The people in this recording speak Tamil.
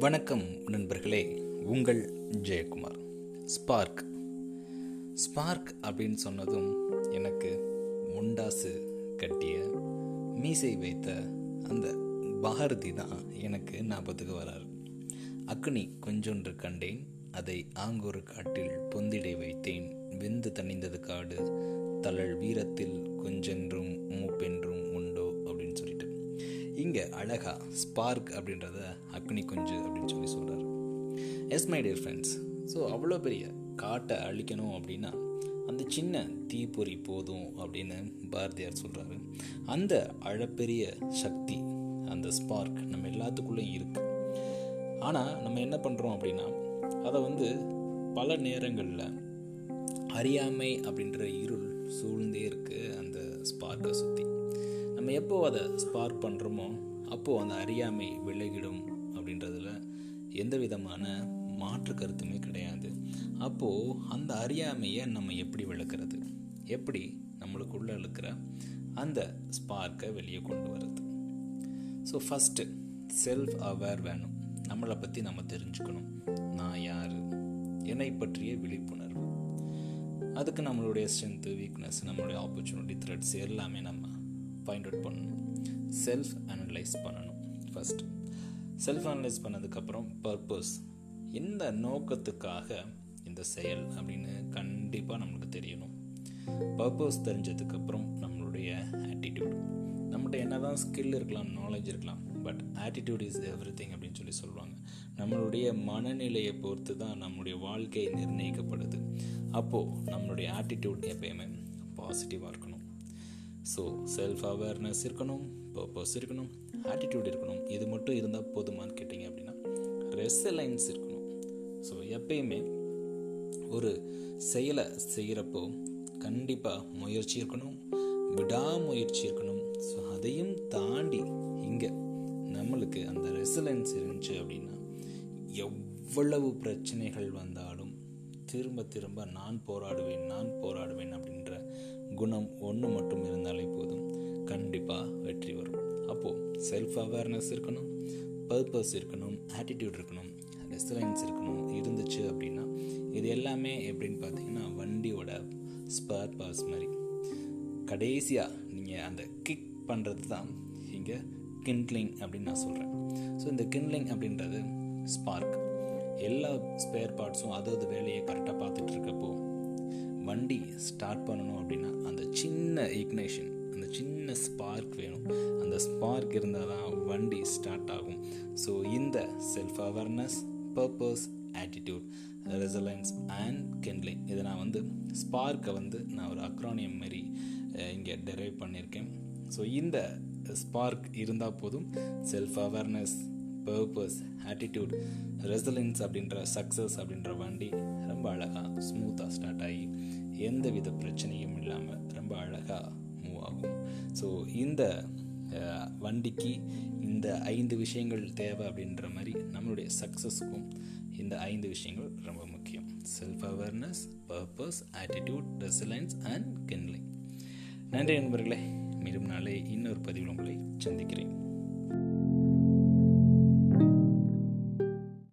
வணக்கம் நண்பர்களே உங்கள் ஜெயக்குமார். ஸ்பார்க். ஸ்பார்க் அப்படின்னு சொன்னதும் எனக்கு முண்டாசு கட்டிய மீசை வைத்த அந்த பாரதி தான் எனக்கு ஞாபகத்துக்கு வராரு. அக்னி கொஞ்சொன்று கண்டேன் அதை ஆங்கொரு காட்டில் பொந்திடை வைத்தேன். வெந்து தணிந்தது காடு தளல் வீரத்தில் கொஞ்சென்றும் அழகா ஸ்பார்க் அப்படின்றத அக்னி குஞ்சு அப்படின்னு சொல்லி சொல்கிறார் yes my dear friends so அவ்வளோ பெரிய காட்டை அழிக்கணும் அப்படின்னா அந்த சின்ன தீப்பொறி போதும் அப்படின்னு பாரதியார் சொல்கிறாரு அந்த அழப்பெரிய சக்தி அந்த ஸ்பார்க் நம்ம எல்லாத்துக்குள்ளேயும் இருக்குது ஆனால் நம்ம என்ன பண்ணுறோம் அப்படின்னா அதை வந்து பல நேரங்களில் அறியாமை அப்படின்ற இருள் சூழ்ந்தே இருக்குது அந்த ஸ்பார்க்கை சுற்றி நம்ம எப்போ அதை ஸ்பார்க் பண்ணுறோமோ அப்போது அந்த அறியாமை விலகிடும் அப்படின்றதுல எந்த விதமான மாற்று கருத்துமே கிடையாது. அப்போது அந்த அறியாமையை நம்ம எப்படி விளக்குறது? எப்படி நம்மளுக்குள்ளே இருக்கிற அந்த ஸ்பார்க்கை வெளியே கொண்டு வர்றது? ஸோ ஃபஸ்ட்டு செல்ஃப் அவேர் வேணும். நம்மளை பற்றி நம்ம தெரிஞ்சுக்கணும். நான் யார்? என்னை பற்றிய விழிப்புணர்வு. அதுக்கு நம்மளுடைய ஸ்ட்ரென்த்து வீக்னஸ் நம்மளுடைய ஆப்பர்ச்சுனிட்டி த்ரெட்ஸ் எல்லாமே நம்ம ஃபைண்ட் அவுட் பண்ணணும். செல்ஃப் அனலைஸ் பண்ணணும். ஃபஸ்ட்டு செல்ஃப் அனலைஸ் பண்ணதுக்கப்புறம் பர்பஸ் எந்த நோக்கத்துக்காக இந்த செயல் அப்படின்னு கண்டிப்பாக நம்மளுக்கு தெரியணும். பர்பஸ் தெரிஞ்சதுக்கப்புறம் நம்மளுடைய ஆட்டிடியூட் நம்மகிட்ட என்ன தான் ஸ்கில் இருக்கலாம் நாலேஜ் இருக்கலாம் but attitude is everything அப்படின்னு சொல்லி சொல்லுவாங்க. நம்மளுடைய மனநிலையை பொறுத்து தான் நம்மளுடைய வாழ்க்கை நிர்ணயிக்கப்படுது. அப்போது நம்மளுடைய ஆட்டிடியூட் எப்பயுமே பாசிட்டிவாக இருக்கணும். ஸோ செல்ஃப் அவேர்னஸ் இருக்கணும் பர்பஸ் இருக்கணும் ஆட்டிடியூட் இருக்கணும். இது மட்டும் இருந்தால் போதுமான்னு கேட்டிங்க அப்படின்னா ரெசலைன்ஸ் இருக்கணும். ஸோ எப்பயுமே ஒரு செயலை செய்கிறப்போ கண்டிப்பாக முயற்சி இருக்கணும் விடாமுயற்சி இருக்கணும். ஸோ அதையும் தாண்டி இங்கே நம்மளுக்கு அந்த ரெசிலன்ஸ் இருந்துச்சு அப்படின்னா எவ்வளவு பிரச்சனைகள் வந்தாலும் திரும்ப திரும்ப நான் போராடுவேன் நான் போராடுவேன் அப்படின்ற குணம் ஒன்று மட்டும் இருந்தாலே போதும். கண்டிப்பாக வெற்றி வரும். அப்போது செல்ஃப் அவேர்னஸ் இருக்கணும் பர்பஸ் இருக்கணும் ஆட்டிடியூட் இருக்கணும் ரெசிலன்ஸ் இருக்கணும் இருந்துச்சு அப்படின்னா இது எல்லாமே எப்படின்னு பார்த்தீங்கன்னா வண்டியோட ஸ்பேர் பாஸ் மாதிரி. கடைசியாக நீங்கள் அந்த கிக் பண்ணுறது தான் இங்கே கிண்ட்லிங் அப்படின்னு நான் சொல்கிறேன் ஸோ இந்த கிண்ட்லிங் அப்படின்றது ஸ்பார்க் எல்லா ஸ்பேர் பார்ட்ஸும் அதாவது வேலையை கரெக்டாக பார்த்துட்டு இருக்கப்போ வண்டி ஸ்டார்ட் பண்ணணும் அப்படின்னா அந்த சின்ன இக்னேஷன் அந்த சின்ன ஸ்பார்க் வேணும். அந்த ஸ்பார்க் இருந்தால் தான் வண்டி ஸ்டார்ட் ஆகும். ஸோ இந்த self awareness purpose attitude resilience and kindling இதை நான் வந்து ஸ்பார்க்கை வந்து நான் ஒரு அக்ரானியம் மாரி இங்கே டெரைவ் பண்ணியிருக்கேன். ஸோ இந்த ஸ்பார்க் இருந்தால் போதும் self awareness purpose attitude resilience அப்படின்ற சக்ஸஸ் அப்படின்ற வண்டி ரொம்ப அழகாக ஸ்மூத்தாக ஸ்டார்ட் ஆகி எந்த வித பிரச்சனையும் இல்லாமல் ரொம்ப அழகாக மூவ் ஆகும். ஸோ இந்த வண்டிக்கு இந்த ஐந்து விஷயங்கள் தேவை அப்படின்ற மாதிரி நம்மளுடைய சக்ஸஸுக்கும் இந்த ஐந்து விஷயங்கள் ரொம்ப முக்கியம். Self awareness purpose attitude resilience and kindling நன்றி நண்பர்களே. மீண்டும் நாளை இன்னொரு பதிவில் உங்களை சந்திக்கிறேன்.